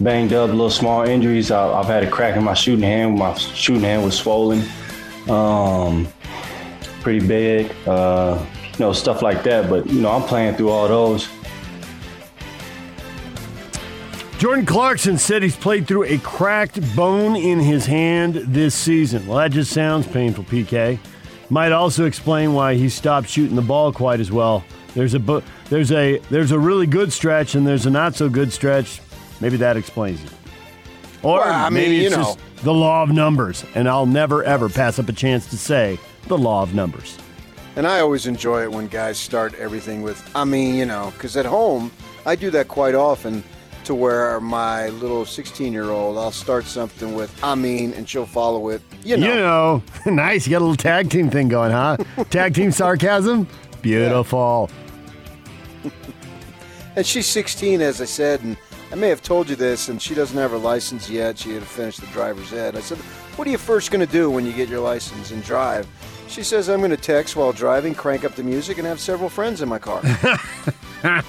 banged up, little small injuries. I, have had a crack in my shooting hand. My shooting hand was swollen, um, pretty big, uh, you know, stuff like that. But, you know, I'm playing through all those. Jordan Clarkson said he's played through a cracked bone in his hand this season. Well, that just sounds painful, PK. Might also explain why he stopped shooting the ball quite as well. There's a there's a there's a really good stretch and there's a not so good stretch. Maybe that explains it. Or well, I mean, maybe it's just know. the law of numbers, and I'll never ever pass up a chance to say the law of numbers. And I always enjoy it when guys start everything with "I mean," you know, because at home I do that quite often to where my little 16 year old, I'll start something with, I mean, and she'll follow it. You know. You know. nice. You got a little tag team thing going, huh? tag team sarcasm? Beautiful. and she's 16, as I said, and I may have told you this, and she doesn't have her license yet. She had to finish the driver's ed. I said, What are you first going to do when you get your license and drive? She says, I'm going to text while driving, crank up the music, and have several friends in my car.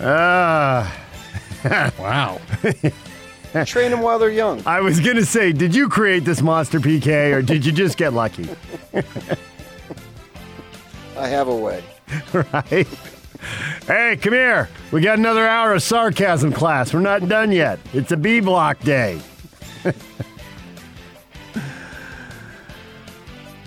Ah. wow. Train them while they're young. I was going to say, did you create this monster PK or did you just get lucky? I have a way. right. Hey, come here. We got another hour of sarcasm class. We're not done yet. It's a B block day.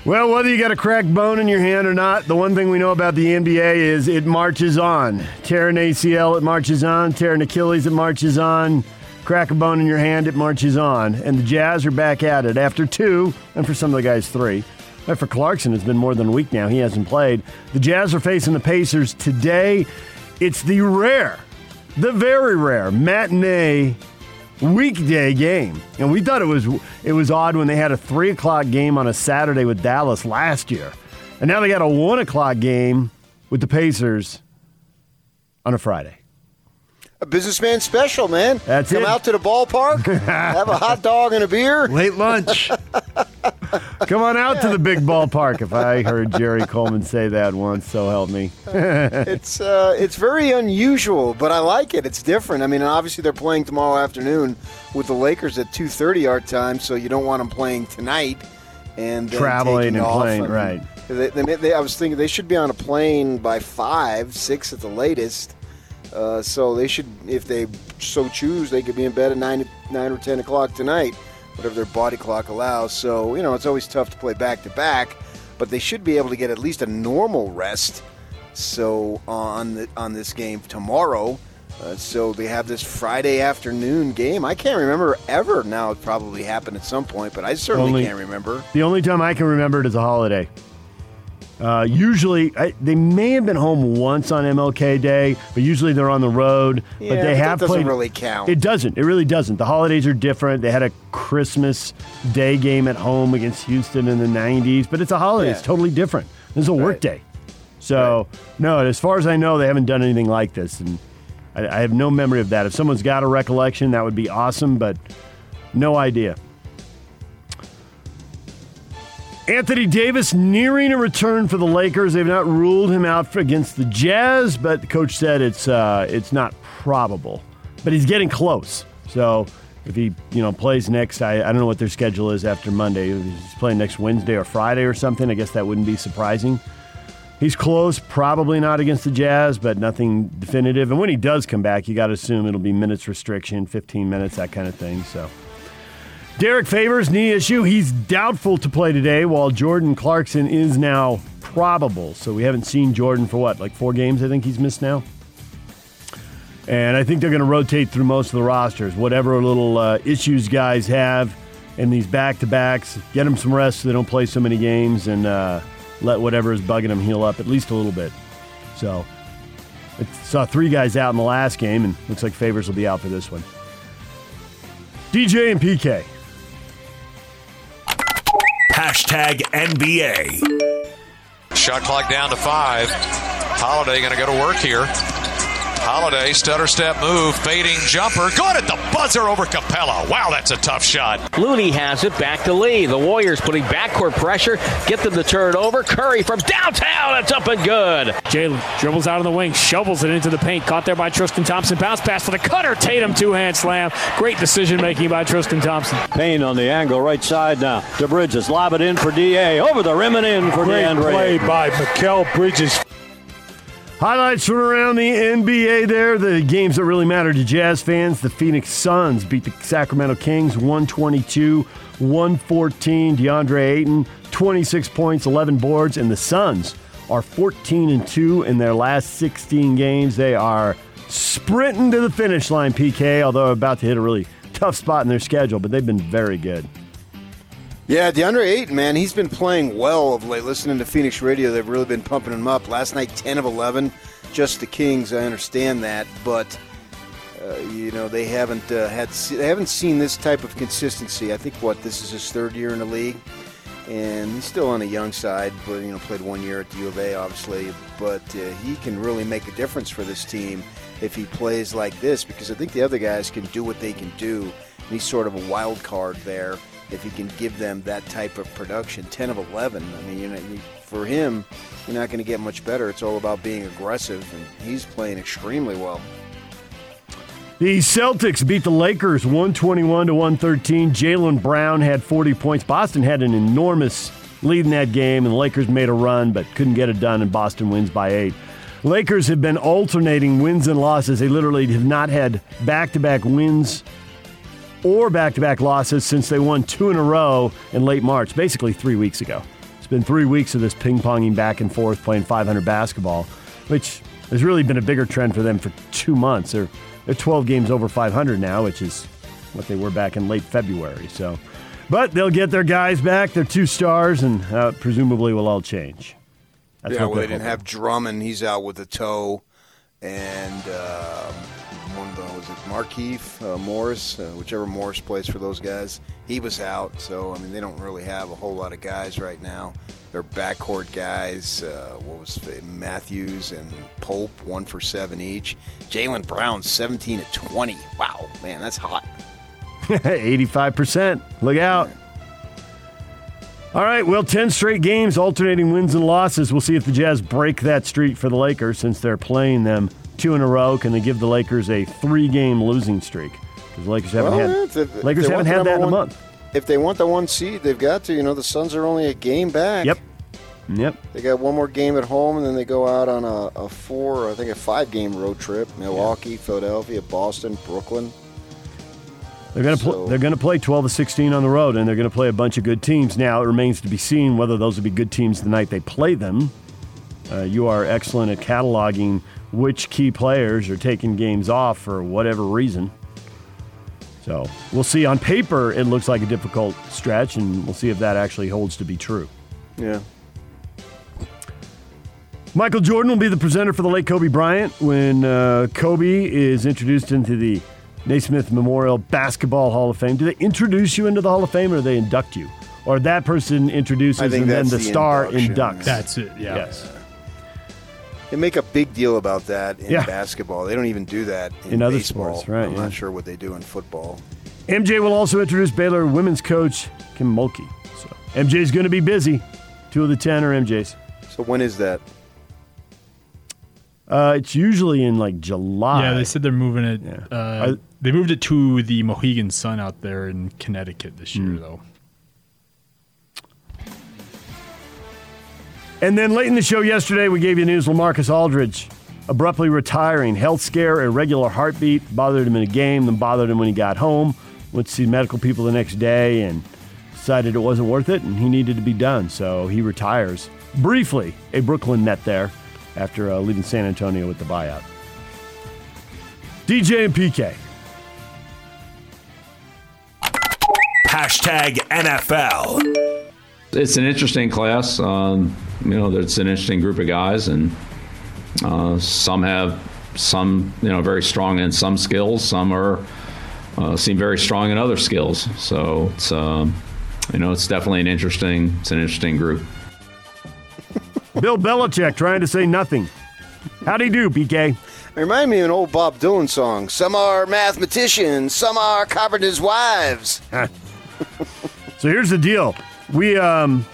Well, whether you got a cracked bone in your hand or not, the one thing we know about the NBA is it marches on. Tear an ACL, it marches on. Tear an Achilles, it marches on. Crack a bone in your hand, it marches on. And the Jazz are back at it after two, and for some of the guys, three. But for Clarkson, it's been more than a week now. He hasn't played. The Jazz are facing the Pacers today. It's the rare, the very rare matinee weekday game. And we thought it was it was odd when they had a three o'clock game on a Saturday with Dallas last year, and now they got a one o'clock game with the Pacers on a Friday. A businessman special, man. That's Come it. out to the ballpark, have a hot dog and a beer. Late lunch. Come on out to the big ballpark. If I heard Jerry Coleman say that once, so help me. it's uh, it's very unusual, but I like it. It's different. I mean, obviously they're playing tomorrow afternoon with the Lakers at two thirty our time, so you don't want them playing tonight and traveling and playing. And right. They, they, they, I was thinking they should be on a plane by five, six at the latest uh, so they should, if they so choose, they could be in bed at nine, nine or ten o'clock tonight, whatever their body clock allows. So you know, it's always tough to play back to back, but they should be able to get at least a normal rest. So on the, on this game tomorrow. Uh, so they have this Friday afternoon game. I can't remember ever. Now it probably happened at some point, but I certainly only, can't remember. The only time I can remember it is a holiday. Uh, usually, I, they may have been home once on MLK Day, but usually they're on the road. Yeah, but they but have that doesn't played. really count. It doesn't. It really doesn't. The holidays are different. They had a Christmas Day game at home against Houston in the '90s, but it's a holiday. Yeah. It's totally different. This is a work right. day. So right. no, as far as I know, they haven't done anything like this, and I, I have no memory of that. If someone's got a recollection, that would be awesome, but no idea. Anthony Davis nearing a return for the Lakers. They've not ruled him out against the Jazz, but the coach said it's uh, it's not probable. But he's getting close. So if he you know plays next, I, I don't know what their schedule is after Monday. If he's playing next Wednesday or Friday or something. I guess that wouldn't be surprising. He's close, probably not against the Jazz, but nothing definitive. And when he does come back, you got to assume it'll be minutes restriction, 15 minutes, that kind of thing. So. Derrick Favors, knee issue. He's doubtful to play today, while Jordan Clarkson is now probable. So we haven't seen Jordan for what, like four games, I think he's missed now? And I think they're going to rotate through most of the rosters. Whatever little uh, issues guys have in these back to backs, get them some rest so they don't play so many games and uh, let whatever is bugging them heal up at least a little bit. So I saw three guys out in the last game, and looks like Favors will be out for this one. DJ and PK. Hashtag NBA. Shot clock down to five. Holiday going to go to work here. Holiday, stutter step move, fading jumper. Good at the buzzer over Capela. Wow, that's a tough shot. Looney has it back to Lee. The Warriors putting backcourt pressure, get them to turn it over. Curry from downtown. It's up and good. Jalen dribbles out of the wing, shovels it into the paint. Caught there by Tristan Thompson. Bounce pass for the cutter. Tatum two hand slam. Great decision making by Tristan Thompson. Payne on the angle, right side now. To Bridges. Lob it in for DA. Over the rim and in for Great DeAndre. play by Mikal Bridges. Highlights from around the NBA there. The games that really matter to Jazz fans. The Phoenix Suns beat the Sacramento Kings 122 114. DeAndre Ayton, 26 points, 11 boards. And the Suns are 14 and 2 in their last 16 games. They are sprinting to the finish line, PK, although about to hit a really tough spot in their schedule, but they've been very good. Yeah, DeAndre Ayton, man, he's been playing well of late. Listening to Phoenix radio, they've really been pumping him up. Last night, 10 of 11. Just the Kings, I understand that, but uh, you know they haven't uh, had they haven't seen this type of consistency. I think what this is his third year in the league, and he's still on the young side. But you know, played one year at the U of A, obviously. But uh, he can really make a difference for this team if he plays like this, because I think the other guys can do what they can do. And he's sort of a wild card there if you can give them that type of production. 10 of 11. I mean, you know, for him, you're not going to get much better. It's all about being aggressive, and he's playing extremely well. The Celtics beat the Lakers 121 to 113. Jaylen Brown had 40 points. Boston had an enormous lead in that game, and the Lakers made a run but couldn't get it done, and Boston wins by eight. Lakers have been alternating wins and losses. They literally have not had back to back wins or back to back losses since they won two in a row in late March, basically three weeks ago. It's been three weeks of this ping ponging back and forth playing 500 basketball, which has really been a bigger trend for them for two months. They're, they're 12 games over 500 now, which is what they were back in late February. So, But they'll get their guys back, their two stars, and uh, presumably will all change. That's yeah, well, they're didn't hoping. have Drummond. He's out with a toe. And um, one the, was it Markieff, uh, Morris, uh, whichever Morris plays for those guys, he was out. So, I mean, they don't really have a whole lot of guys right now. They're backcourt guys. Uh, what was it, Matthews and Pope, one for seven each. Jaylen Brown, 17 to 20. Wow, man, that's hot. 85%. Look out. All right, well, 10 straight games, alternating wins and losses. We'll see if the Jazz break that streak for the Lakers since they're playing them two in a row. Can they give the Lakers a three game losing streak? Because the Lakers haven't Well, had, yeah, if- Lakers haven't had that in number a one- month. If they want the one seed, they've got to. You know, the Suns are only a game back. Yep. Yep. They got one more game at home, and then they go out on a, a four, I think a five game road trip. Milwaukee, Philadelphia, Boston, Brooklyn. They're going to So- play. They're going to play 12 to 16 on the road, and they're going to play a bunch of good teams. Now it remains to be seen whether those will be good teams the night they play them. Uh, you are excellent at cataloging which key players are taking games off for whatever reason. So we'll see. On paper, it looks like a difficult stretch, and we'll see if that actually holds to be true. Yeah. Michael Jordan will be the presenter for the late Kobe Bryant when uh, Kobe is introduced into the Naismith Memorial Basketball Hall of Fame. Do they introduce you into the Hall of Fame or do they induct you? Or that person introduces and then the, the star induction. inducts? That's it. Yeah. Yes. They make a big deal about that in Yeah. basketball. They don't even do that in, In other baseball. sports, right, I'm yeah. not sure what they do in football. MJ will also introduce Baylor women's coach Kim Mulkey. So MJ's going to be busy. Two of the ten are MJ's. So when is that? Uh, it's usually in like July. Yeah, they said they're moving it. Yeah. Uh, I- they moved it to the Mohegan Sun out there in Connecticut this year, though. And then late in the show yesterday, we gave you news LaMarcus Aldridge abruptly retiring. Health scare, irregular heartbeat, bothered him in a game, then bothered him when he got home. Went to see medical people the next day and decided it wasn't worth it and he needed to be done. So he retires. Briefly, a Brooklyn net there after uh, leaving San Antonio with the buyout. DJ and PK. Hashtag NFL. It's an interesting class. Um, you know, it's an interesting group of guys, and uh, some have some, you know, very strong in some skills. Some are uh, seem very strong in other skills. So it's um, you know, it's definitely an interesting, it's an interesting group. Bill Belichick trying to say nothing. How do he do, BK? Remind me of an old Bob Dylan song. Some are mathematicians, some are carpenters' wives. So here's the deal. We um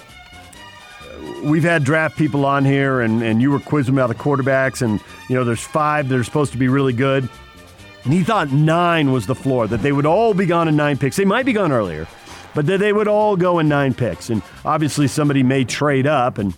we've had draft people on here and, and you were quizzing about the quarterbacks and you know there's five that are supposed to be really good. And he thought nine was the floor, that they would all be gone in nine picks. They might be gone earlier, but that they would all go in nine picks. And obviously somebody may trade up and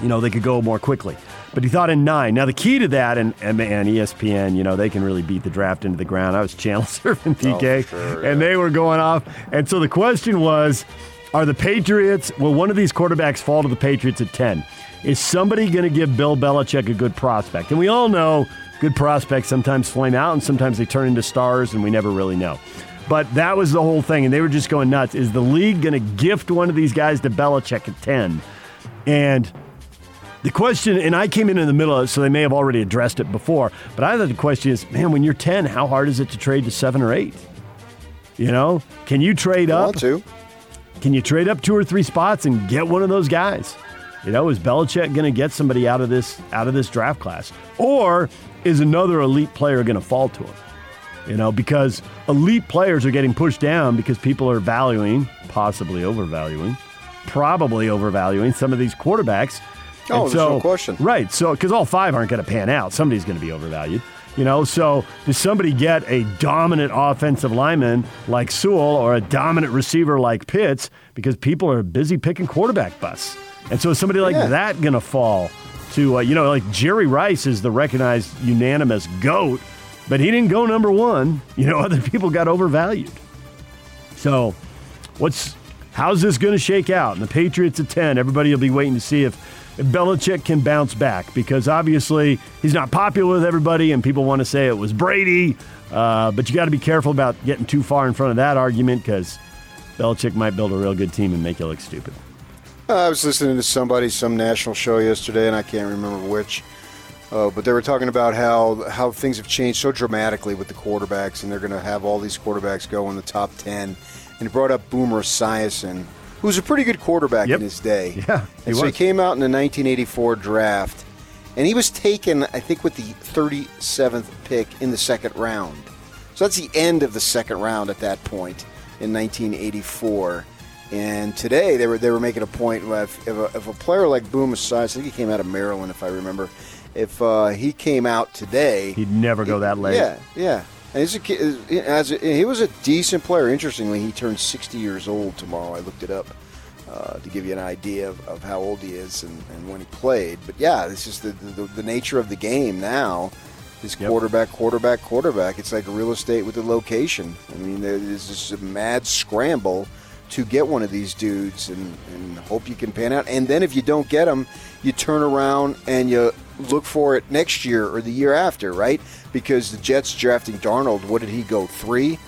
you know they could go more quickly. But he thought in nine. Now the key to that, and and, ESPN, you know, they can really beat the draft into the ground. I was channel surfing PK, sure, and they were going off. And so the question was, are the Patriots? Will one of these quarterbacks fall to the Patriots at ten? Is somebody going to give Bill Belichick a good prospect? And we all know good prospects sometimes flame out, and sometimes they turn into stars, and we never really know. But that was the whole thing, and they were just going nuts. Is the league going to gift one of these guys to Belichick at ten? And the question, and I came in in the middle of it, so they may have already addressed it before, but I thought the question is, man, when you're 10, how hard is it to trade to seven or eight? You know, can you trade I up? want to. Can you trade up two or three spots and get one of those guys? You know, is Belichick going to get somebody out of this out of this draft class, or is another elite player going to fall to him? You know, because elite players are getting pushed down because people are valuing, possibly overvaluing, probably overvaluing some of these quarterbacks. Oh, And there's no question. Right. So, because all five aren't going to pan out, somebody's going to be overvalued. You know, so does somebody get a dominant offensive lineman like Sewell or a dominant receiver like Pitts because people are busy picking quarterback busts? And so is somebody like Yeah. that going to fall to, uh, you know, like Jerry Rice is the recognized unanimous GOAT, but he didn't go number one. You know, other people got overvalued. So, what's how's this going to shake out? And the Patriots at ten. Everybody will be waiting to see if Belichick can bounce back because obviously he's not popular with everybody, and people want to say it was Brady. Uh, but you got to be careful about getting too far in front of that argument because Belichick might build a real good team and make you look stupid. I was listening to somebody, some national show yesterday, and I can't remember which. Uh, but they were talking about how how things have changed so dramatically with the quarterbacks, and they're going to have all these quarterbacks go in the top ten. And he brought up Boomer Esiason, who was a pretty good quarterback Yep. in his day. Yeah, he and so he came out in the 1984 draft, and he was taken, I think, with the 37th pick in the second round. So that's the end of the second round at that point in 1984. And today they were they were making a point if, if, a, if a player like Boom Esiason, I think he came out of Maryland if I remember, if uh, he came out today, He'd never go that late. yeah, yeah. And he's a, kid- as a, he was a decent player. Interestingly, he turns 60 years old tomorrow. I looked it up uh, to give you an idea of, of how old he is and, and when he played. But yeah, it's just the, the, the nature of the game now. Is Yep. quarterback, quarterback, quarterback. It's like real estate with the location. I mean, there's this a mad scramble to get one of these dudes and, and hope you can pan out. And then if you don't get them, you turn around and you look for it next year or the year after, right? Because the Jets drafting Darnold, what did he go three?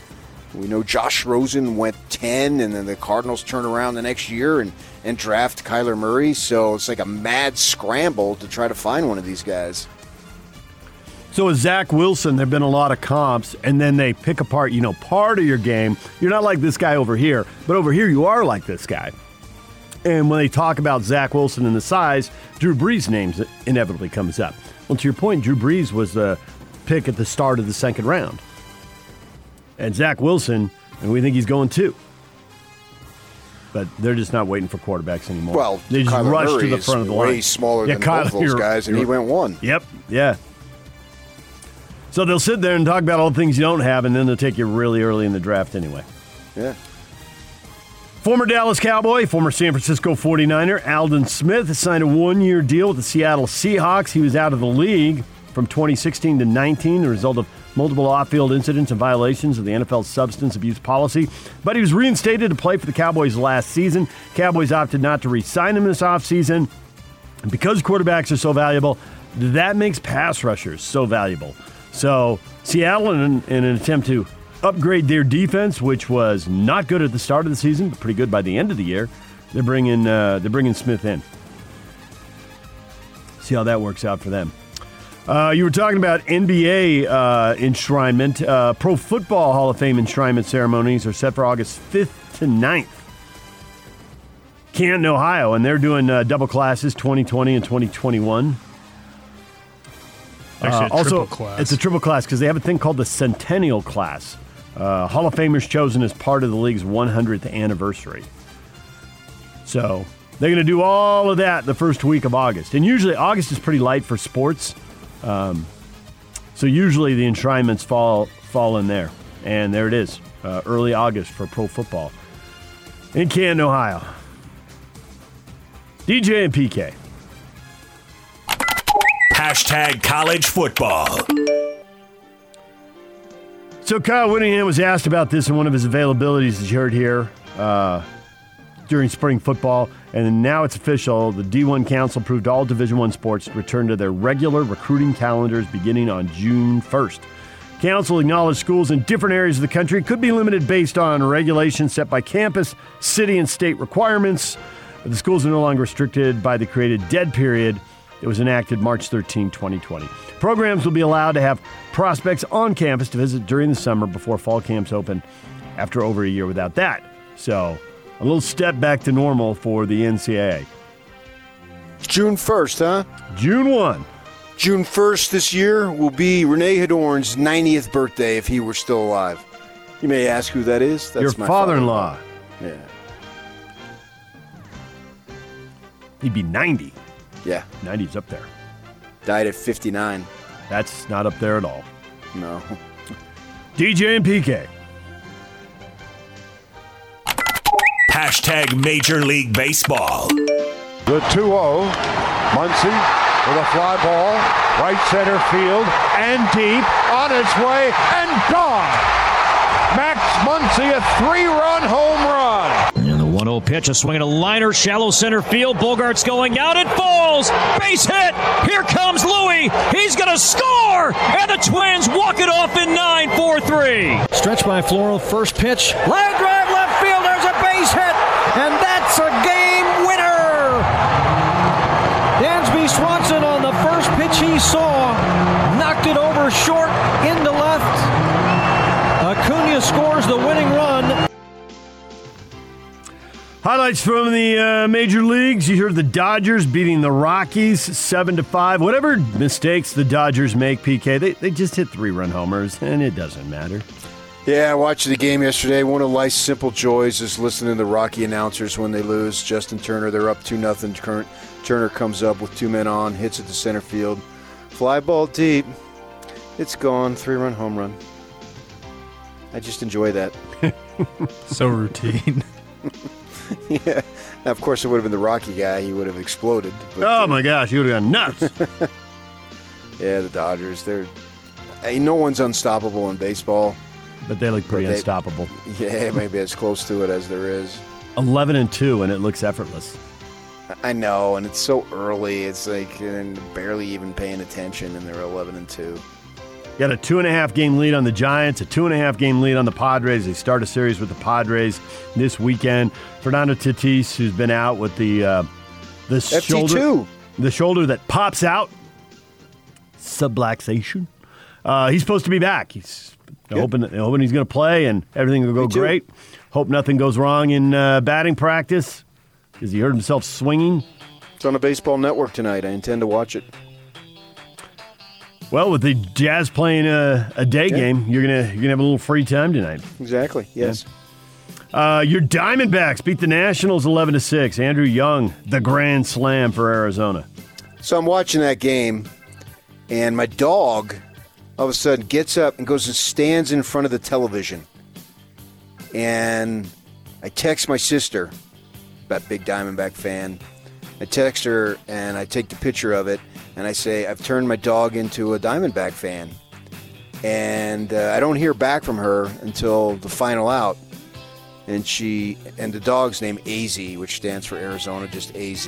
We know Josh Rosen went ten, and then the Cardinals turn around the next year and and draft Kyler Murray. So it's like a mad scramble to try to find one of these guys. So with Zach Wilson, there've been a lot of comps, and then they pick apart, you know, part of your game. You're not like this guy over here, but over here you are like this guy. And when they talk about Zach Wilson and the size, Drew Brees' names inevitably comes up. Well, to your point, Drew Brees was the pick at the start of the second round, and Zach Wilson, and we think he's going two. But they're just not waiting for quarterbacks anymore. Well, they just Kyler rush Murray to the front of the way line. smaller Yeah, than both of those guys, and he went one. Yep. Yeah. So they'll sit there and talk about all the things you don't have, and then they'll take you really early in the draft anyway. Yeah. Former Dallas Cowboy, former San Francisco 49er, Aldon Smith signed a one year deal with the Seattle Seahawks. He was out of the league from 2016 to 19, the result of multiple off field incidents and violations of the NFL's substance abuse policy. But he was reinstated to play for the Cowboys last season. Cowboys opted not to re sign him this offseason. And because quarterbacks are so valuable, that makes pass rushers so valuable. So Seattle, in, in an attempt to upgrade their defense, which was not good at the start of the season, but pretty good by the end of the year, they're bringing uh, they're bringing Smith in. See how that works out for them. Uh, you were talking about NBA uh, enshrinement. Uh, Pro Football Hall of Fame enshrinement ceremonies are set for August 5th to 9th. Canton, Ohio, and they're doing uh, double classes 2020 and 2021. Actually, a Uh, also, triple class. it's a triple class because they have a thing called the Centennial class. Uh, Hall of Famers chosen as part of the league's 100th anniversary. So they're going to do all of that the first week of August. And usually August is pretty light for sports. Um, so usually the enshrinements fall fall in there. And there it is, uh, early August for pro football in Canton, Ohio. DJ and PK. Hashtag college football. So Kyle Whittingham was asked about this in one of his availabilities, as you heard here, uh, during spring football, and now it's official. The D1 Council approved all Division One sports to return to their regular recruiting calendars beginning on June 1st. Council acknowledged schools in different areas of the country could be limited based on regulations set by campus, city, and state requirements. The schools are no longer restricted by the created dead period that was enacted March 13, 2020. Programs will be allowed to have prospects on campus to visit during the summer before fall camps open after over a year without that. So, a little step back to normal for the NCAA. June 1st, huh? June 1. June 1st this year will be Rene Hedorn's 90th birthday if he were still alive. You may ask who that is. That's Your my father-in-law. Yeah. He'd be 90. Yeah. 90's up there. Died at 59. That's not up there at all. No. DJ and PK. Hashtag Major League Baseball. The 2 0. Muncy with a fly ball, right center field, and deep, on its way, and gone. Max Muncy, a three run home run. And the 1 0 pitch, a swing and a liner, shallow center field. Bogaerts going out. It falls. Base hit. Here comes Louie. He's going to score. And the Twins walk it off in 9 4 3. Stretch by Floral, first pitch. Line drive left field. There's a base hit. And that's a game winner. Dansby Swanson on the first pitch he saw. Knocked it over short into left. Acuna scores the winning run. Highlights from the uh, major leagues. You heard the Dodgers beating the Rockies seven to five. Whatever mistakes the Dodgers make, PK, they, they just hit three run homers, and it doesn't matter. Yeah, I watched the game yesterday. One of life's simple joys is listening to the Rocky announcers when they lose. Justin Turner, they're up 2 nothing. Turner comes up with two men on, hits it to center field. Fly ball deep. It's gone. Three run home run. I just enjoy that. so routine. yeah. Now, of course, it would have been the Rocky guy. He would have exploded. But, oh, uh, my gosh. He would have gone nuts. yeah, the Dodgers. They're. Hey, no one's unstoppable in baseball. But they look pretty they- unstoppable. Yeah, maybe as close to it as there is. 11 and 2, and it looks effortless. I know, and it's so early. It's like and barely even paying attention, and they're 11 and two. Got a two and a half game lead on the Giants, a two and a half game lead on the Padres. They start a series with the Padres this weekend. Fernando Tatis, who's been out with the uh, the shoulder, FT2. the shoulder that pops out, subluxation. Uh, he's supposed to be back. He's hoping hoping he's going to play and everything will go great. Hope nothing goes wrong in uh, batting practice because he hurt himself swinging. It's on a baseball network tonight. I intend to watch it. Well, with the Jazz playing a, a day Yeah. game, you're gonna you're gonna have a little free time tonight. Exactly. Yes. Uh, your Diamondbacks beat the Nationals 11 to 6. Andrew Young, the grand slam for Arizona. So I'm watching that game, and my dog all of a sudden gets up and goes and stands in front of the television. And I text my sister, that big Diamondback fan. I text her and I take the picture of it and I say, I've turned my dog into a Diamondback fan. And uh, I don't hear back from her until the final out. And she and the dog's name AZ, which stands for Arizona, just AZ.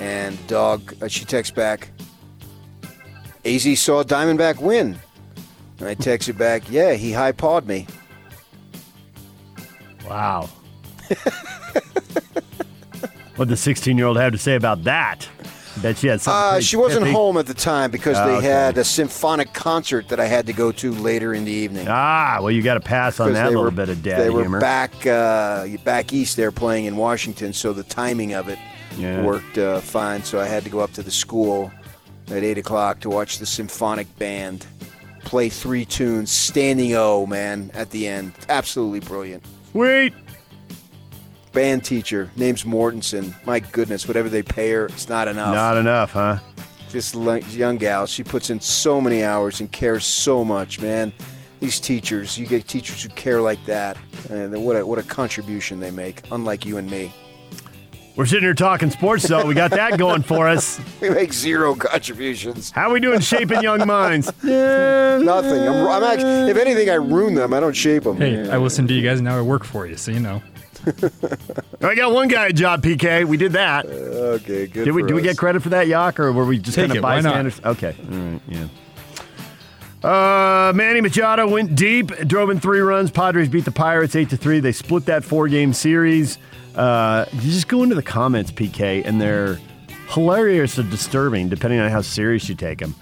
And the dog, uh, she texts back, AZ saw Diamondback win. And I texted back, yeah, he high pawed me. Wow. what the 16 year old have to say about that? Bet she had something. Uh, she wasn't home at the time because Oh, they okay. had a symphonic concert that I had to go to later in the evening. Ah, well, you got to pass on that they little were- bit of daddy They were back uh, back east there playing in Washington, so the timing of it Yeah. worked uh, fine. So I had to go up to the school at eight o'clock to watch the symphonic band play three tunes, standing O, man, at the end. Absolutely brilliant. Sweet. Band teacher, name's Mortensen. My goodness, whatever they pay her, it's not enough. Not enough, huh? This young gal, she puts in so many hours and cares so much, man. These teachers, you get teachers who care like that, and what a, what a contribution they make, unlike you and me. We're sitting here talking sports, though. We got that going for us. We make zero contributions. How are we doing shaping young minds? Nothing. I'm, I'm actually, if anything, I ruin them. I don't shape them. Hey, I listen to you guys and now I work for you, so you know. I got one guy a job, PK. We did that. Okay, good. Did we? for Did we get credit for that, Yock, or were we just Take kind of it, why not? bystanders? Okay. All right. Yeah. Uh, Manny Machado went deep, drove in three runs. Padres beat the Pirates eight to three. They split that four game series. Uh, you just go into the comments, PK, and they're hilarious or disturbing, depending on how serious you take them.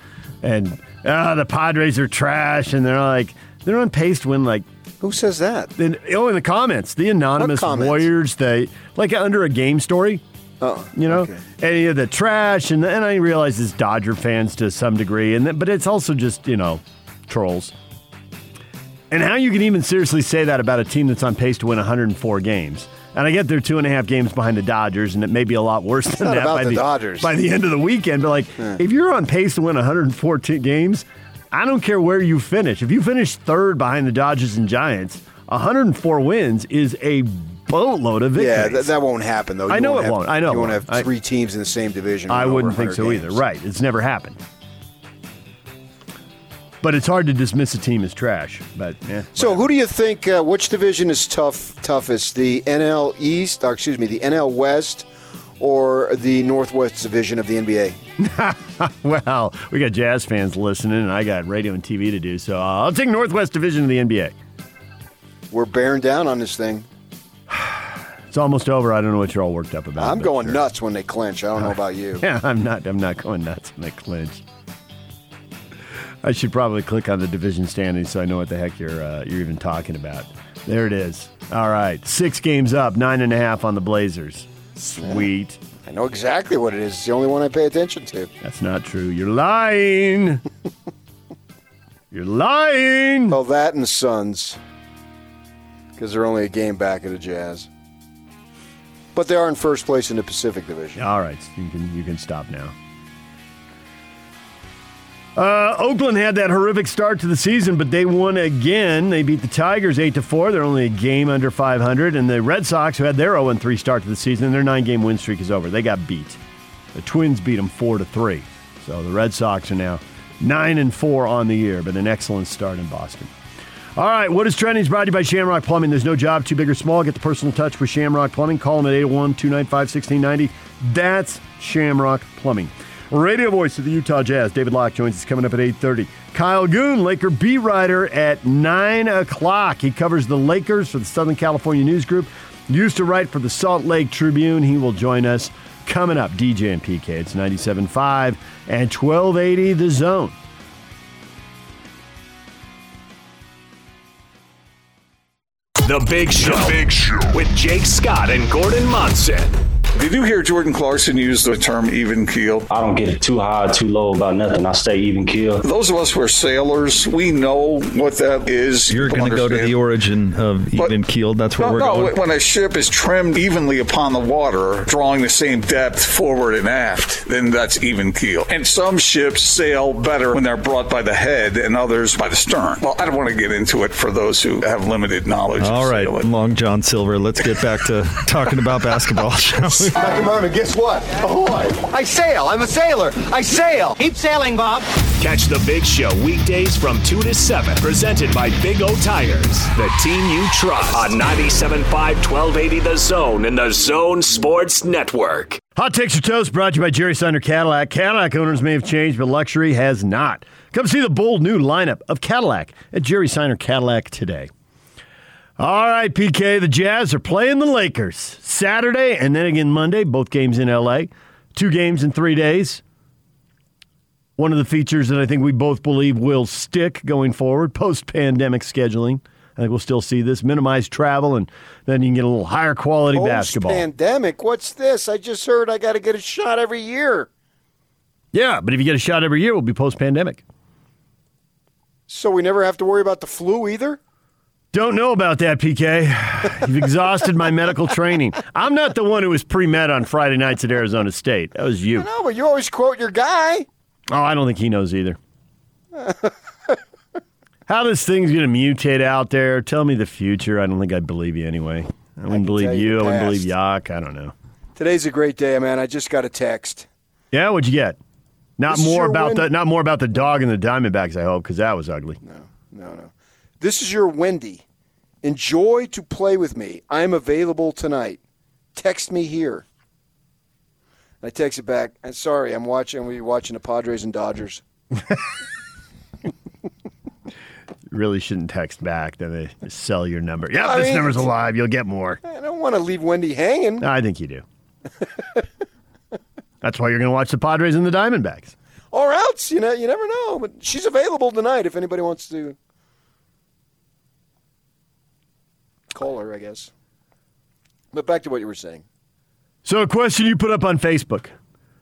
And ah, the Padres are trash, and they're like they're on pace to win like Who says that? then oh, in the comments, the anonymous comments? warriors, they like under a game story. Oh, you know, okay. you know, the trash, and and I realize it's Dodger fans to some degree, and but it's also just you know trolls. And how you can even seriously say that about a team that's on pace to win 104 games. And I get they're two and a half games behind the Dodgers, and it may be a lot worse than not that by the the Dodgers. by the end of the weekend. But like, if you're on pace to win 114 games, I don't care where you finish. If you finish third behind the Dodgers and Giants, 104 wins is a boatload of victories. Yeah, that, that won't happen though. I You know it have- won't. I know you won't won't. have I- three teams in the same division. I wouldn't think so games. either. Right. It's never happened. But it's hard to dismiss a team as trash. But yeah. So, who do you think? Uh, which division is tough? Toughest, the NL East, or excuse me, the NL West, or the Northwest Division of the NBA? well, we got Jazz fans listening, and I got radio and TV to do. So I'll take Northwest Division of the NBA. We're bearing down on this thing. It's almost over. I don't know what you're all worked up about. I'm going sure. nuts when they clinch. I don't know about you. Yeah, I'm not. I'm not going nuts when they clinch. I should probably click on the division standings so I know what the heck you're uh, you're even talking about. There it is. All right, six games up, nine and a half on the Blazers. Sweet. I know exactly what it is. It's the only one I pay attention to. That's not true. You're lying. you're lying. Well, that and the Suns, because they're only a game back of the Jazz. But they are in first place in the Pacific Division. All right, you can you can stop now. Uh, Oakland had that horrific start to the season, but they won again. They beat the Tigers eight to four. They're only a game under 500, and the Red Sox, who had their 0 3 start to the season, their nine game win streak is over. They got beat. The Twins beat them four to three. So the Red Sox are now nine and four on the year, but an excellent start in Boston. All right, what is trending is brought to you by Shamrock Plumbing. There's no job too big or small. Get the personal touch with Shamrock Plumbing. Call them at 801 295 1690. That's Shamrock Plumbing. Radio voice of the Utah Jazz, David Locke joins us coming up at 8.30. Kyle Goon, Laker B writer at 9 o'clock. He covers the Lakers for the Southern California News Group. Used to write for the Salt Lake Tribune. He will join us coming up. DJ and PK. It's 97.5 and 1280 The Zone. The Big Show. Big Show with Jake Scott and Gordon Monson. Did you hear Jordan Clarkson use the term even keel? I don't get it too high, too low about nothing. I stay even keel. Those of us who are sailors, we know what that is. You're going to go to the origin of even keeled. That's where No, we're no, going. when a ship is trimmed evenly upon the water, drawing the same depth forward and aft, then that's even keel. And some ships sail better when they're brought by the head and others by the stern. Well, I don't want to get into it for those who have limited knowledge. All right, Long John Silver. Let's get back to talking about basketball, shall we? Dr. Merman, guess what? Ahoy! I sail. I'm a sailor. I sail. Keep sailing, Bob. Catch the Big Show weekdays from 2 to 7. Presented by Big O Tires, the team you trust. On 97.5 1280 The Zone and the Zone Sports Network. Hot Takes or Toast brought to you by Jerry Seiner Cadillac. Cadillac owners may have changed, but luxury has not. Come see the bold new lineup of Cadillac at Jerry Seiner Cadillac today. All right, PK, the Jazz are playing the Lakers Saturday and then again Monday, both games in LA. Two games in three days. One of the features that I think we both believe will stick going forward, post pandemic scheduling. I think we'll still see this. Minimize travel, and then you can get a little higher quality basketball. Pandemic. What's this? I just heard I got to get a shot every year. Yeah, but if you get a shot every year, we'll be post pandemic. So we never have to worry about the flu either. Don't know about that, PK. You've exhausted my medical training. I'm not the one who was pre med on Friday nights at Arizona State. That was you. No, but you always quote your guy. Oh, I don't think he knows either. How this thing's going to mutate out there? Tell me the future. I don't think I'd believe you anyway. I wouldn't believe you. you I wouldn't believe Yak. I don't know. Today's a great day, man. I just got a text. Yeah, what'd you get? Not This more about win- the not more about the dog and the Diamondbacks. I hope because that was ugly. No, no, no. This is your Wendy. Enjoy to play with me. I'm available tonight. Text me here. I texted back. I'm sorry. I'm watching. We're watching the Padres and Dodgers. Really shouldn't text back. Then they sell your number. Yeah, I this mean, number's alive. You'll get more. I don't want to leave Wendy hanging. I think you do. That's why you're going to watch the Padres and the Diamondbacks. Or else, you know, you never know. But she's available tonight if anybody wants to her. I guess. But back to what you were saying. So, a question you put up on Facebook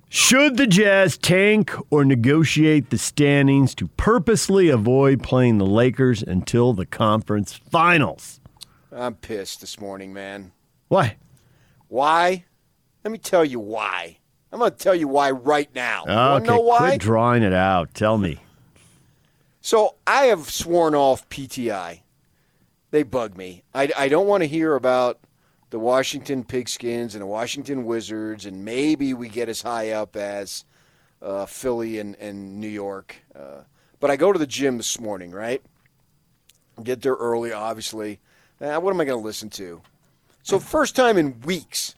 Should the Jazz tank or negotiate the standings to purposely avoid playing the Lakers until the conference finals? I'm pissed this morning, man. Why? Why? Let me tell you why. I'm going to tell you why right now. Okay, know why? quit drawing it out. Tell me. So I have sworn off PTI. They bug me. I, I don't want to hear about the Washington Pigskins and the Washington Wizards, and maybe we get as high up as uh, Philly and, and New York. Uh, but I go to the gym this morning, right? Get there early, obviously. Uh, what am I going to listen to? So, first time in weeks,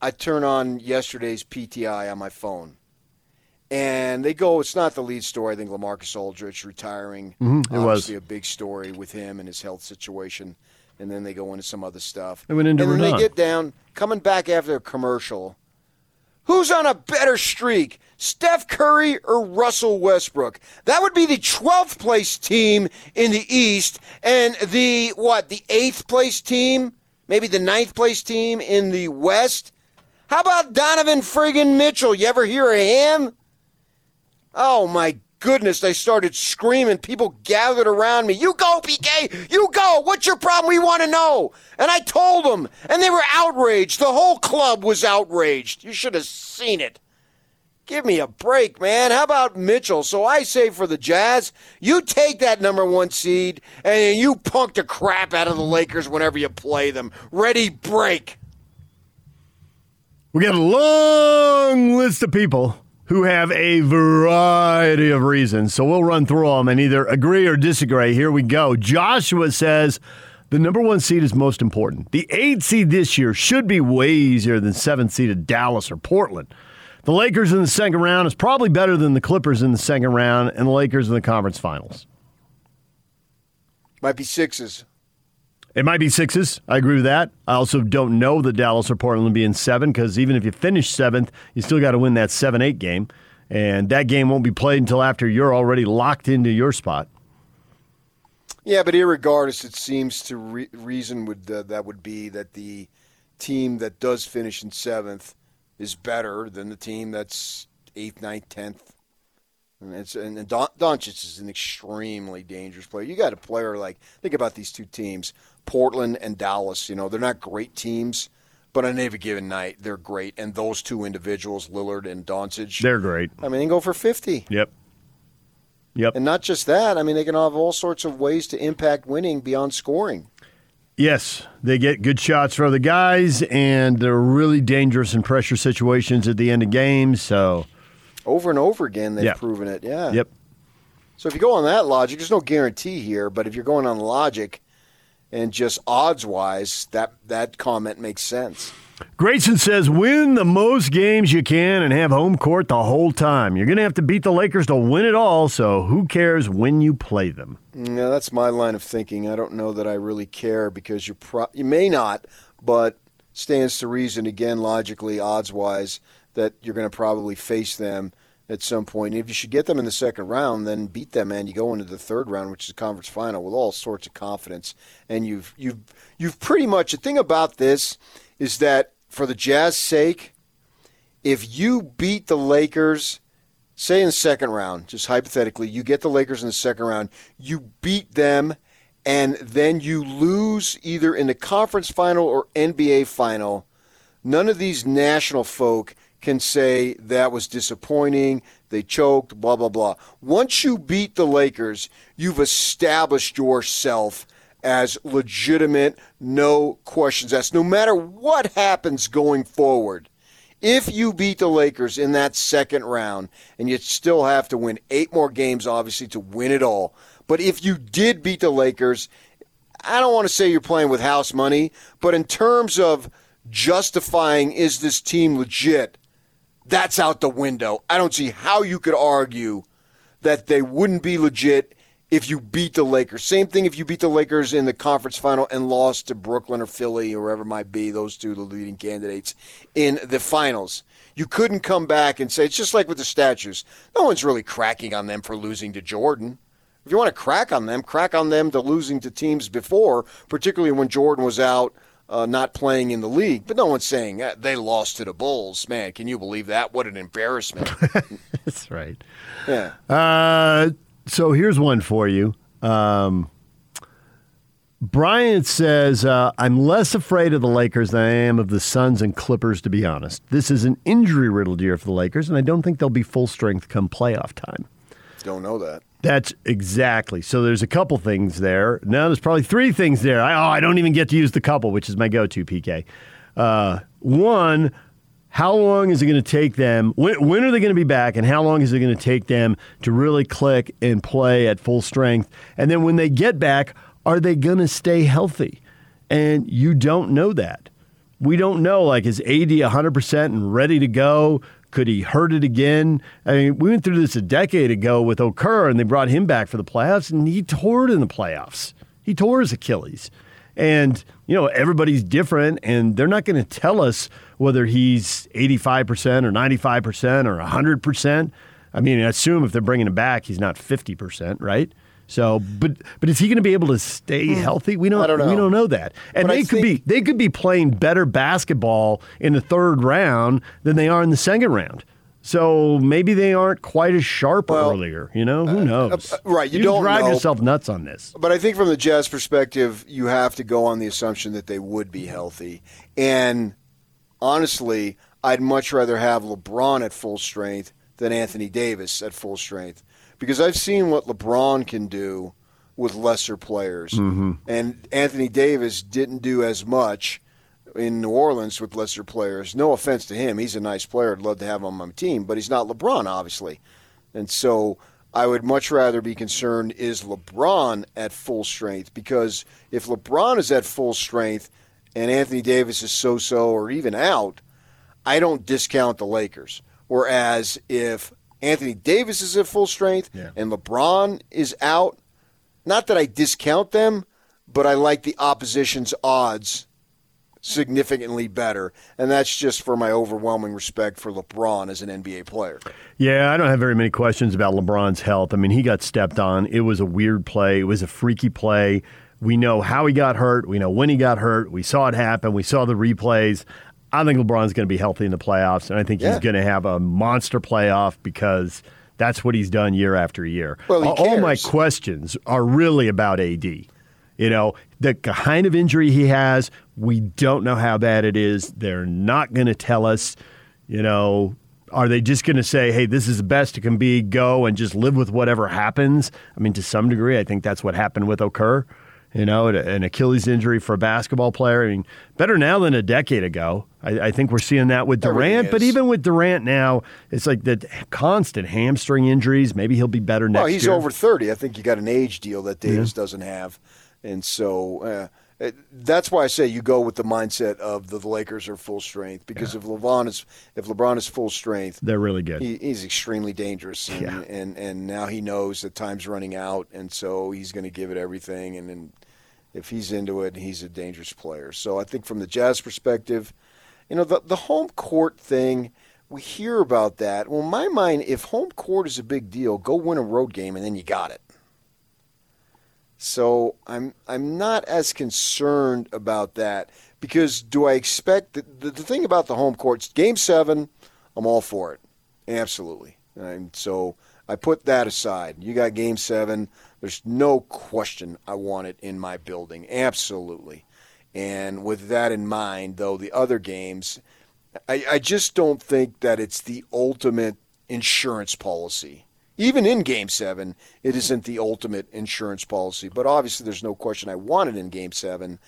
I turn on yesterday's PTI on my phone. And they go, it's not the lead story. I think LaMarcus Aldridge retiring. Mhm, it was. Obviously, a big story with him and his health situation. And then they go into some other stuff. They went into and then they get down, coming back after a commercial. Who's on a better streak, Steph Curry or Russell Westbrook? That would be the 12th place team in the East and the, what, the 8th place team? Maybe the ninth place team in the West? How about Donovan friggin' Mitchell? You ever hear of him? Oh my goodness, they started screaming. People gathered around me. You go, PK! You go! What's your problem? We want to know! And I told them, and they were outraged. The whole club was outraged. You should have seen it. Give me a break, man. How about Mitchell? So I say for the Jazz, you take that number one seed and you punk the crap out of the Lakers whenever you play them. Ready, break. We got a long list of people who have a variety of reasons. So we'll run through them and either agree or disagree. Here we go. Joshua says the number one seed is most important. The eight seed this year should be way easier than seventh seeded Dallas or Portland. The Lakers in the second round is probably better than the Clippers in the second round and the Lakers in the conference finals. Might be sixes. It might be sixes. I agree with that. I also don't know that Dallas or Portland will be in seven because even if you finish seventh, you still got to win that 7 8 game. And that game won't be played until after you're already locked into your spot. Yeah, but irregardless, it seems to re- reason would uh, that would be that the team that does finish in seventh is better than the team that's eighth, ninth, tenth. And it's and, and Don, Doncic is an extremely dangerous player. You got a player like think about these two teams, Portland and Dallas. You know they're not great teams, but on any given night they're great. And those two individuals, Lillard and Doncic, They're great. I mean, they go for fifty. Yep. Yep. And not just that. I mean, they can have all sorts of ways to impact winning beyond scoring. Yes, they get good shots for other guys, and they're really dangerous in pressure situations at the end of games. So, Over and over again, they've Yeah. proven it. Yeah. yep. So if you go on that logic, there's no guarantee here. But if you're going on logic and just odds wise, that that comment makes sense. Grayson says, win the most games you can and have home court the whole time. You're going to have to beat the Lakers to win it all, so who cares when you play them? Yeah, that's my line of thinking. I don't know that I really care because you pro- you may not, but stands to reason again logically, odds wise, that you're going to probably face them at some point. If you should get them in the second round, then beat them, and you go into the third round, which is conference final, with all sorts of confidence. And you've you've you've pretty much the thing about this is that for the Jazz' sake, if you beat the Lakers, say in the second round, just hypothetically, you get the Lakers in the second round, you beat them, and then you lose either in the conference final or NBA final. None of these national folk can say that was disappointing, they choked, blah, blah, blah. Once you beat the Lakers, you've established yourself as legitimate, no questions asked, no matter what happens going forward. If you beat the Lakers in that second round, and you still have to win eight more games, obviously, to win it all, but if you did beat the Lakers, I don't want to say you're playing with house money, but in terms of justifying is this team legit, that's out the window. I don't see how you could argue that they wouldn't be legit if you beat the Lakers. Same thing if you beat the Lakers in the conference final and lost to Brooklyn or Philly or wherever it might be, those two the leading candidates in the finals. You couldn't come back and say it's just like with the statues. No one's really cracking on them for losing to Jordan. If you want to crack on them, crack on them to losing to teams before, particularly when Jordan was out uh, not playing in the league. But no one's saying they lost to the Bulls. Man, can you believe that? What an embarrassment. That's right. Yeah. Uh, so here's one for you. Um, Bryant says, uh, I'm less afraid of the Lakers than I am of the Suns and Clippers, to be honest. This is an injury riddled year for the Lakers, and I don't think they'll be full strength come playoff time. Don't know that. That's exactly. So there's a couple things there. Now there's probably three things there. I, oh, I don't even get to use the couple, which is my go to, PK. Uh, one, how long is it going to take them? When, when are they going to be back? And how long is it going to take them to really click and play at full strength? And then when they get back, are they going to stay healthy? And you don't know that. We don't know. Like, is AD 100% and ready to go? Could he hurt it again? I mean, we went through this a decade ago with Okur, and they brought him back for the playoffs, and he tore it in the playoffs. He tore his Achilles. And, you know, everybody's different, and they're not going to tell us whether he's 85% or 95% or 100%. I mean, I assume if they're bringing him back, he's not 50%, right? So, but but is he going to be able to stay healthy? We don't, Hmm. I don't know. we don't know that. And But I they could be they could be playing better basketball in the third round than they are in the second round. So maybe they aren't quite as sharp earlier. You know, who knows? uh, right, you you don't drive know. yourself nuts on this. But I think from the Jazz perspective, you have to go on the assumption that they would be healthy. And honestly, I'd much rather have LeBron at full strength than Anthony Davis at full strength because I've seen what LeBron can do with lesser players. Mhm. And Anthony Davis didn't do as much in New Orleans with lesser players. No offense to him. He's a nice player. I'd love to have him on my team, but he's not LeBron, obviously. And so I would much rather be concerned is LeBron at full strength because if LeBron is at full strength and Anthony Davis is so so or even out, I don't discount the Lakers. Whereas if Anthony Davis is at full strength and LeBron is out, not that I discount them, but I like the opposition's odds significantly better. And that's just for my overwhelming respect for LeBron as an NBA player. Yeah, I don't have very many questions about LeBron's health. I mean, he got stepped on. It was a weird play. It was a freaky play. We know how he got hurt. We know when he got hurt. We saw it happen. We saw the replays. I think LeBron's going to be healthy in the playoffs, and I think Yeah. he's going to have a monster playoff because that's what he's done year after year. Well, all, my questions are really about AD. You know, the kind of injury he has, we don't know how bad it is. They're not going to tell us. You know, are they just going to say, hey, this is the best it can be, go and just live with whatever happens? I mean, to some degree, I think that's what happened with Okur. You know, an Achilles injury for a basketball player. I mean, better now than a decade ago. I, I think we're seeing that with Durant, but even with Durant now, it's like the constant hamstring injuries. Maybe he'll be better next Well, he's year. over 30. I think you got an age deal that Davis doesn't have. And so uh, that's why I say you go with the mindset of the Lakers are full strength because if LeBron is if LeBron is full strength, They're really good. he, he's extremely dangerous. And, and and now he knows that time's running out, and so he's going to give it everything. And then if he's into it, he's a dangerous player. So I think from the Jazz perspective, you know, the the home court thing we hear about that. Well, in my mind, if home court is a big deal, go win a road game and then you got it. So I'm I'm not as concerned about that because do I expect the, the, the thing about the home courts game seven, I'm all for it, absolutely. And so I put that aside. You got game seven. There's no question I want it in my building, absolutely. And with that in mind, though, the other games, I, I just don't think that it's the ultimate insurance policy even in Game Seven, it isn't the ultimate insurance policy. But obviously, there's no question I want it in Game Seven.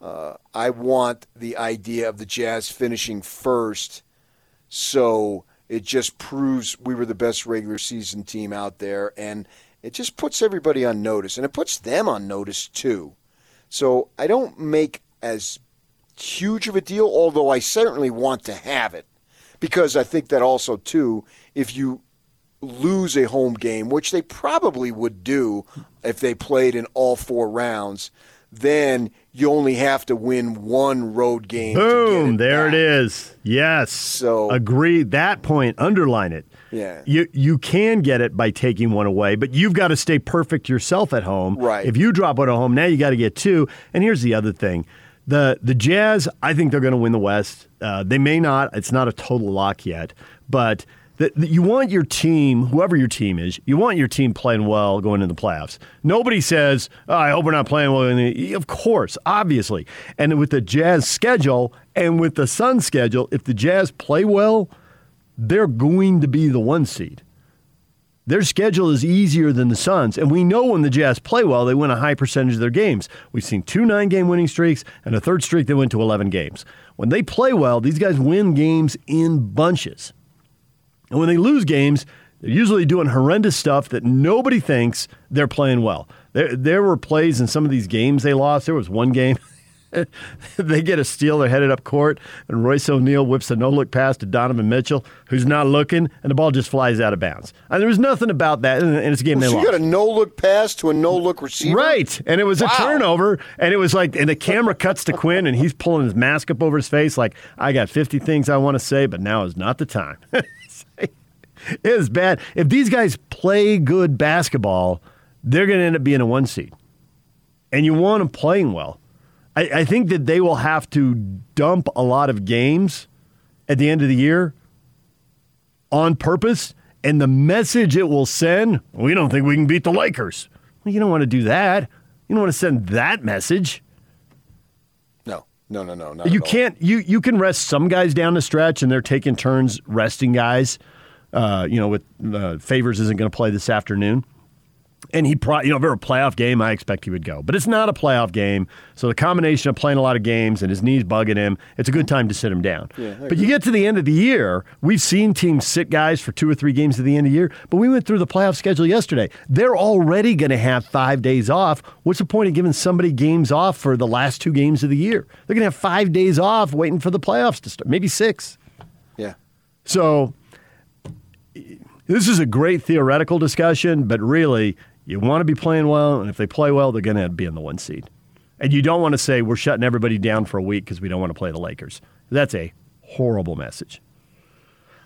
Uh, I want the idea of the Jazz finishing first, so it just proves we were the best regular season team out there, and it just puts everybody on notice, and it puts them on notice too. So I don't make as huge of a deal, although I certainly want to have it, because I think that also too, if you lose a home game, which they probably would do if they played in all four rounds, then you only have to win one road game. Boom! It there back. it is. Yes. So agree. That point. Underline it. Yeah. You you can get it by taking one away, but you've got to stay perfect yourself at home. Right. If you drop one at home, now you got to get two. And here's the other thing. The the Jazz, I think they're going to win the West. Uh, they may not. It's not a total lock yet, but that, you want your team, whoever your team is, you want your team playing well going into the playoffs. Nobody says, oh, "I hope we're not playing well." Of course, obviously, and with the Jazz schedule and with the Sun schedule, if the Jazz play well, they're going to be the one seed. Their schedule is easier than the Suns, and we know when the Jazz play well, they win a high percentage of their games. We've seen two nine game winning streaks and a third streak that went to 11 games. When they play well, these guys win games in bunches. And when they lose games, they're usually doing horrendous stuff that nobody thinks they're playing well. There, there were plays in some of these games they lost. There was one game. they get a steal, they're headed up court, and Royce O'Neale whips a no look pass to Donovan Mitchell, who's not looking, and the ball just flies out of bounds. And there was nothing about that, and it's a game well, they so lost. You got a no look pass to a no look receiver? Right. And it was wow. a turnover, and it was like, and the camera cuts to Quin, and he's pulling his mask up over his face, like, I got 50 things I want to say, but now is not the time. it is bad. If these guys play good basketball, they're going to end up being a one seed. And you want them playing well. I, I, think that they will have to dump a lot of games at the end of the year on purpose. And the message it will send we don't think we can beat the Lakers. Well, you don't want to do that. You don't want to send that message. No, no, no, no. you can't. You you can rest some guys down the stretch, and they're taking turns resting guys. Uh, you know, with uh, Favors isn't going to play this afternoon. And he, pro- you know, if it were a playoff game, I expect he would go. But it's not a playoff game, so the combination of playing a lot of games and his knees bugging him, it's a good time to sit him down. Yeah, but you get to the end of the year, we've seen teams sit guys for two or three games at the end of the year. But we went through the playoff schedule yesterday. They're already going to have five days off. What's the point of giving somebody games off for the last two games of the year? They're going to have five days off waiting for the playoffs to start, maybe six. Yeah. So this is a great theoretical discussion, but really, you want to be playing well, and if they play well, they're going to be in the one seed. And you don't want to say we're shutting everybody down for a week because we don't want to play the Lakers. That's a horrible message.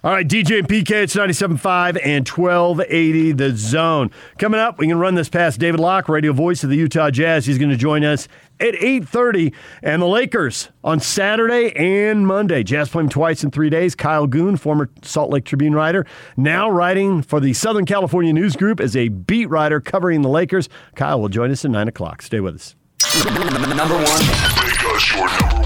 All right, DJ and PK, it's 97.5 and 1280 the zone. Coming up, we can run this past David Locke, radio voice of the Utah Jazz. He's going to join us at 8.30. And the Lakers on Saturday and Monday. Jazz playing twice in three days. Kyle Goon, former Salt Lake Tribune writer, now writing for the Southern California News Group as a beat writer covering the Lakers. Kyle will join us at 9 o'clock. Stay with us. Number one.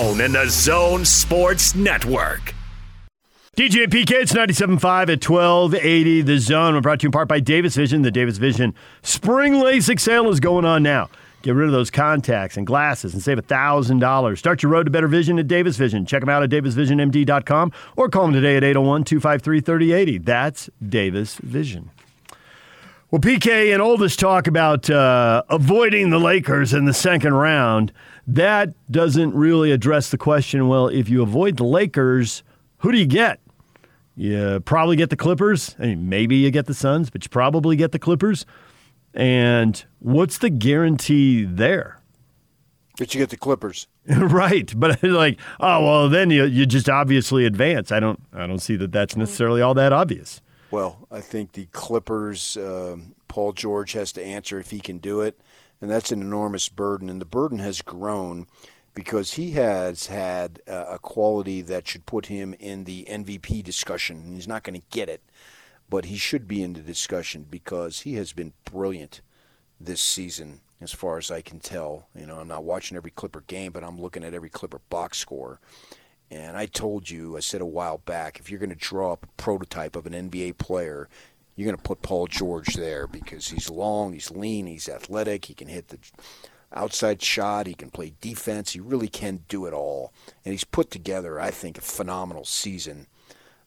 Zone and the Zone Sports Network. DJ PK, it's 97.5 at 1280 The Zone. We're brought to you in part by Davis Vision. The Davis Vision Spring LASIK sale is going on now. Get rid of those contacts and glasses and save $1,000. Start your road to better vision at Davis Vision. Check them out at davisvisionmd.com or call them today at 801 253 3080. That's Davis Vision. Well, PK and all this talk about uh, avoiding the Lakers in the second round. That doesn't really address the question well, if you avoid the Lakers, who do you get? You probably get the Clippers. I mean, maybe you get the Suns, but you probably get the Clippers. And what's the guarantee there? That you get the Clippers. right, but like, oh well, then you you just obviously advance. I don't I don't see that that's necessarily all that obvious. Well, I think the Clippers. Um, Paul George has to answer if he can do it, and that's an enormous burden. And the burden has grown because he has had uh, a quality that should put him in the MVP discussion. And he's not going to get it, but he should be in the discussion because he has been brilliant this season, as far as I can tell. You know, I'm not watching every Clipper game, but I'm looking at every Clipper box score. And I told you, I said a while back, if you're going to draw up a prototype of an NBA player, you're going to put Paul George there because he's long, he's lean, he's athletic, he can hit the outside shot, he can play defense, he really can do it all. And he's put together, I think, a phenomenal season.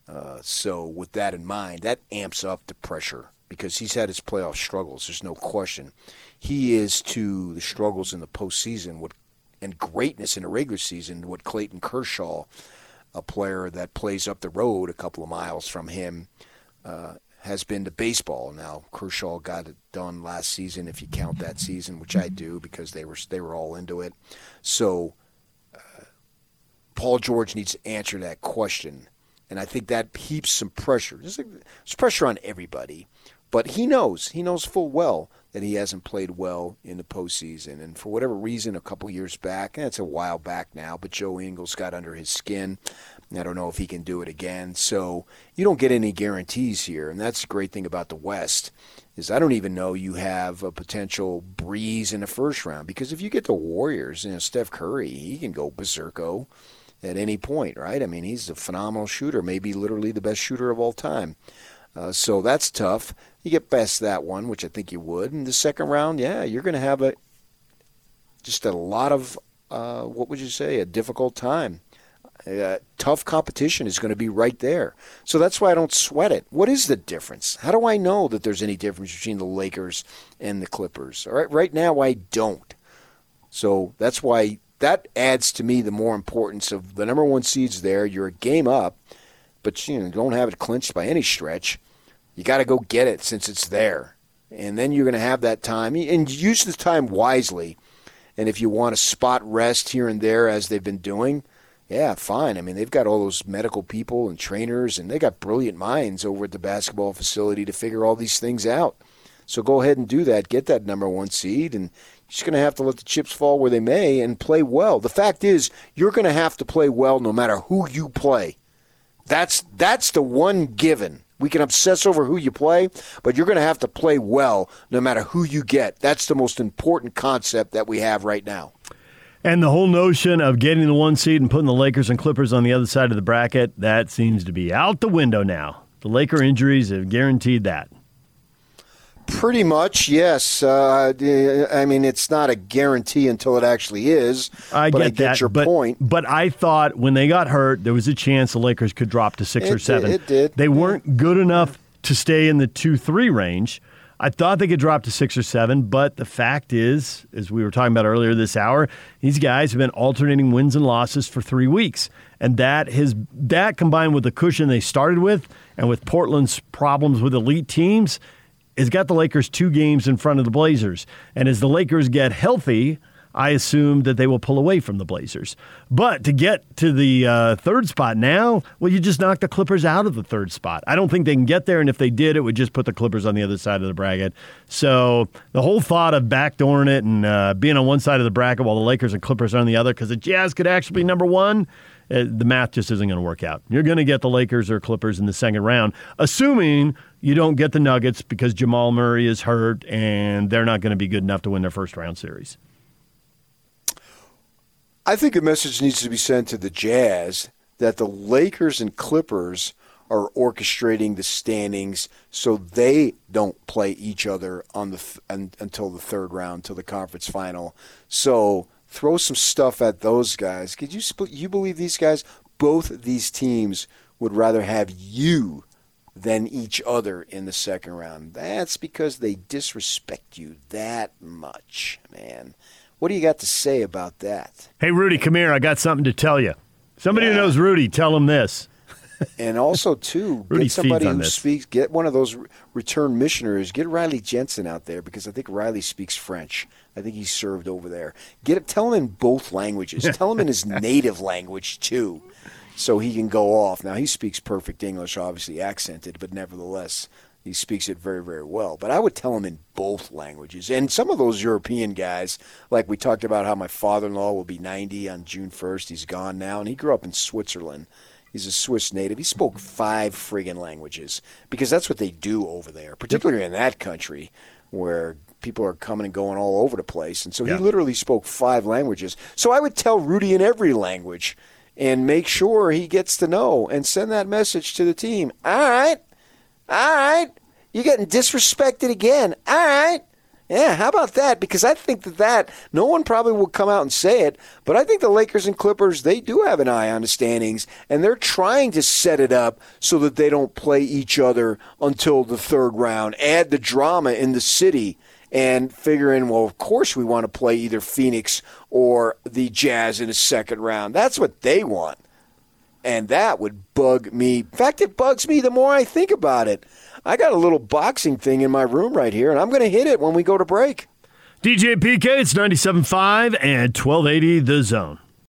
Uh, so, with that in mind, that amps up the pressure because he's had his playoff struggles. There's no question. He is to the struggles in the postseason what and greatness in the regular season what Clayton Kershaw, a player that plays up the road a couple of miles from him, uh, has been to baseball. Now Kershaw got it done last season, if you count that season, which I do because they were they were all into it. So uh, Paul George needs to answer that question, and I think that heaps some pressure. There's, there's pressure on everybody, but he knows he knows full well that he hasn't played well in the postseason. And for whatever reason, a couple years back, and it's a while back now, but Joe Ingles got under his skin. I don't know if he can do it again. So you don't get any guarantees here, and that's the great thing about the West is I don't even know you have a potential breeze in the first round because if you get the Warriors, you know Steph Curry, he can go berserko at any point, right? I mean, he's a phenomenal shooter, maybe literally the best shooter of all time. Uh, so that's tough. You get past that one, which I think you would. In the second round, yeah, you're going to have a just a lot of uh, what would you say, a difficult time. Uh, tough competition is going to be right there. So that's why I don't sweat it. What is the difference? How do I know that there's any difference between the Lakers and the Clippers? All right, right now I don't. So that's why that adds to me the more importance of the number one seeds there. You're a game up, but you know, don't have it clinched by any stretch. You got to go get it since it's there. And then you're going to have that time. And use the time wisely. And if you want to spot rest here and there, as they've been doing, yeah, fine. I mean, they've got all those medical people and trainers, and they got brilliant minds over at the basketball facility to figure all these things out. So go ahead and do that. Get that number one seed, and you're just going to have to let the chips fall where they may and play well. The fact is, you're going to have to play well no matter who you play. That's that's the one given. We can obsess over who you play, but you're going to have to play well no matter who you get. That's the most important concept that we have right now. And the whole notion of getting the one seed and putting the Lakers and Clippers on the other side of the bracket, that seems to be out the window now. The Laker injuries have guaranteed that. Pretty much, yes. Uh, I mean, it's not a guarantee until it actually is. I but get I get that, your but, point. But I thought when they got hurt, there was a chance the Lakers could drop to six It or seven. did- it did. They weren't good enough to stay in the two three range. I thought they could drop to six or seven, but the fact is, as we were talking about earlier this hour, these guys have been alternating wins and losses for three weeks, and that has that combined with the cushion they started with, and with Portland's problems with elite teams, has got the Lakers two games in front of the Blazers. And as the Lakers get healthy, I assume that they will pull away from the Blazers. But to get to the uh, third spot now, well, you just knock the Clippers out of the third spot. I don't think they can get there, and if they did, it would just put the Clippers on the other side of the bracket. So the whole thought of backdooring it and uh, being on one side of the bracket while the Lakers and Clippers are on the other, because the Jazz could actually be number one. Uh, the math just isn't going to work out. You're going to get the Lakers or Clippers in the second round, assuming you don't get the Nuggets because Jamal Murray is hurt and they're not going to be good enough to win their first round series. I think a message needs to be sent to the Jazz that the Lakers and Clippers are orchestrating the standings so they don't play each other on the th- un- until the third round, until the conference final. So throw some stuff at those guys. Could you sp- you believe these guys? Both these teams would rather have you than each other in the second round. That's because they disrespect you that much, man. What do you got to say about that? Hey, Rudy, come here. I got something to tell you. Somebody who knows Rudy, tell him this. and also too get somebody who this. speaks get one of those re- return missioners get riley jensen out there because i think riley speaks french i think he served over there get it tell him in both languages tell him in his native language too so he can go off now he speaks perfect english obviously accented but nevertheless he speaks it very very well but i would tell him in both languages and some of those european guys like we talked about how my father-in-law will be 90 on june 1st he's gone now and he grew up in switzerland He's a Swiss native. He spoke five friggin' languages because that's what they do over there, particularly in that country where people are coming and going all over the place. And so Yeah. he literally spoke five languages. So I would tell Rudy in every language and make sure he gets to know and send that message to the team. All right, all right, you're getting disrespected again. All right. Yeah, how about that? Because I think that that no one probably will come out and say it, but I think the Lakers and Clippers they do have an eye on the standings, and they're trying to set it up so that they don't play each other until the third round. Add the drama in the city, and figuring, well, of course we want to play either Phoenix or the Jazz in the second round. That's what they want, and that would bug me. In fact, it bugs me the more I think about it. I got a little boxing thing in my room right here, and I'm going to hit it when we go to break. DJ PK, it's 97.5 and 1280 The Zone.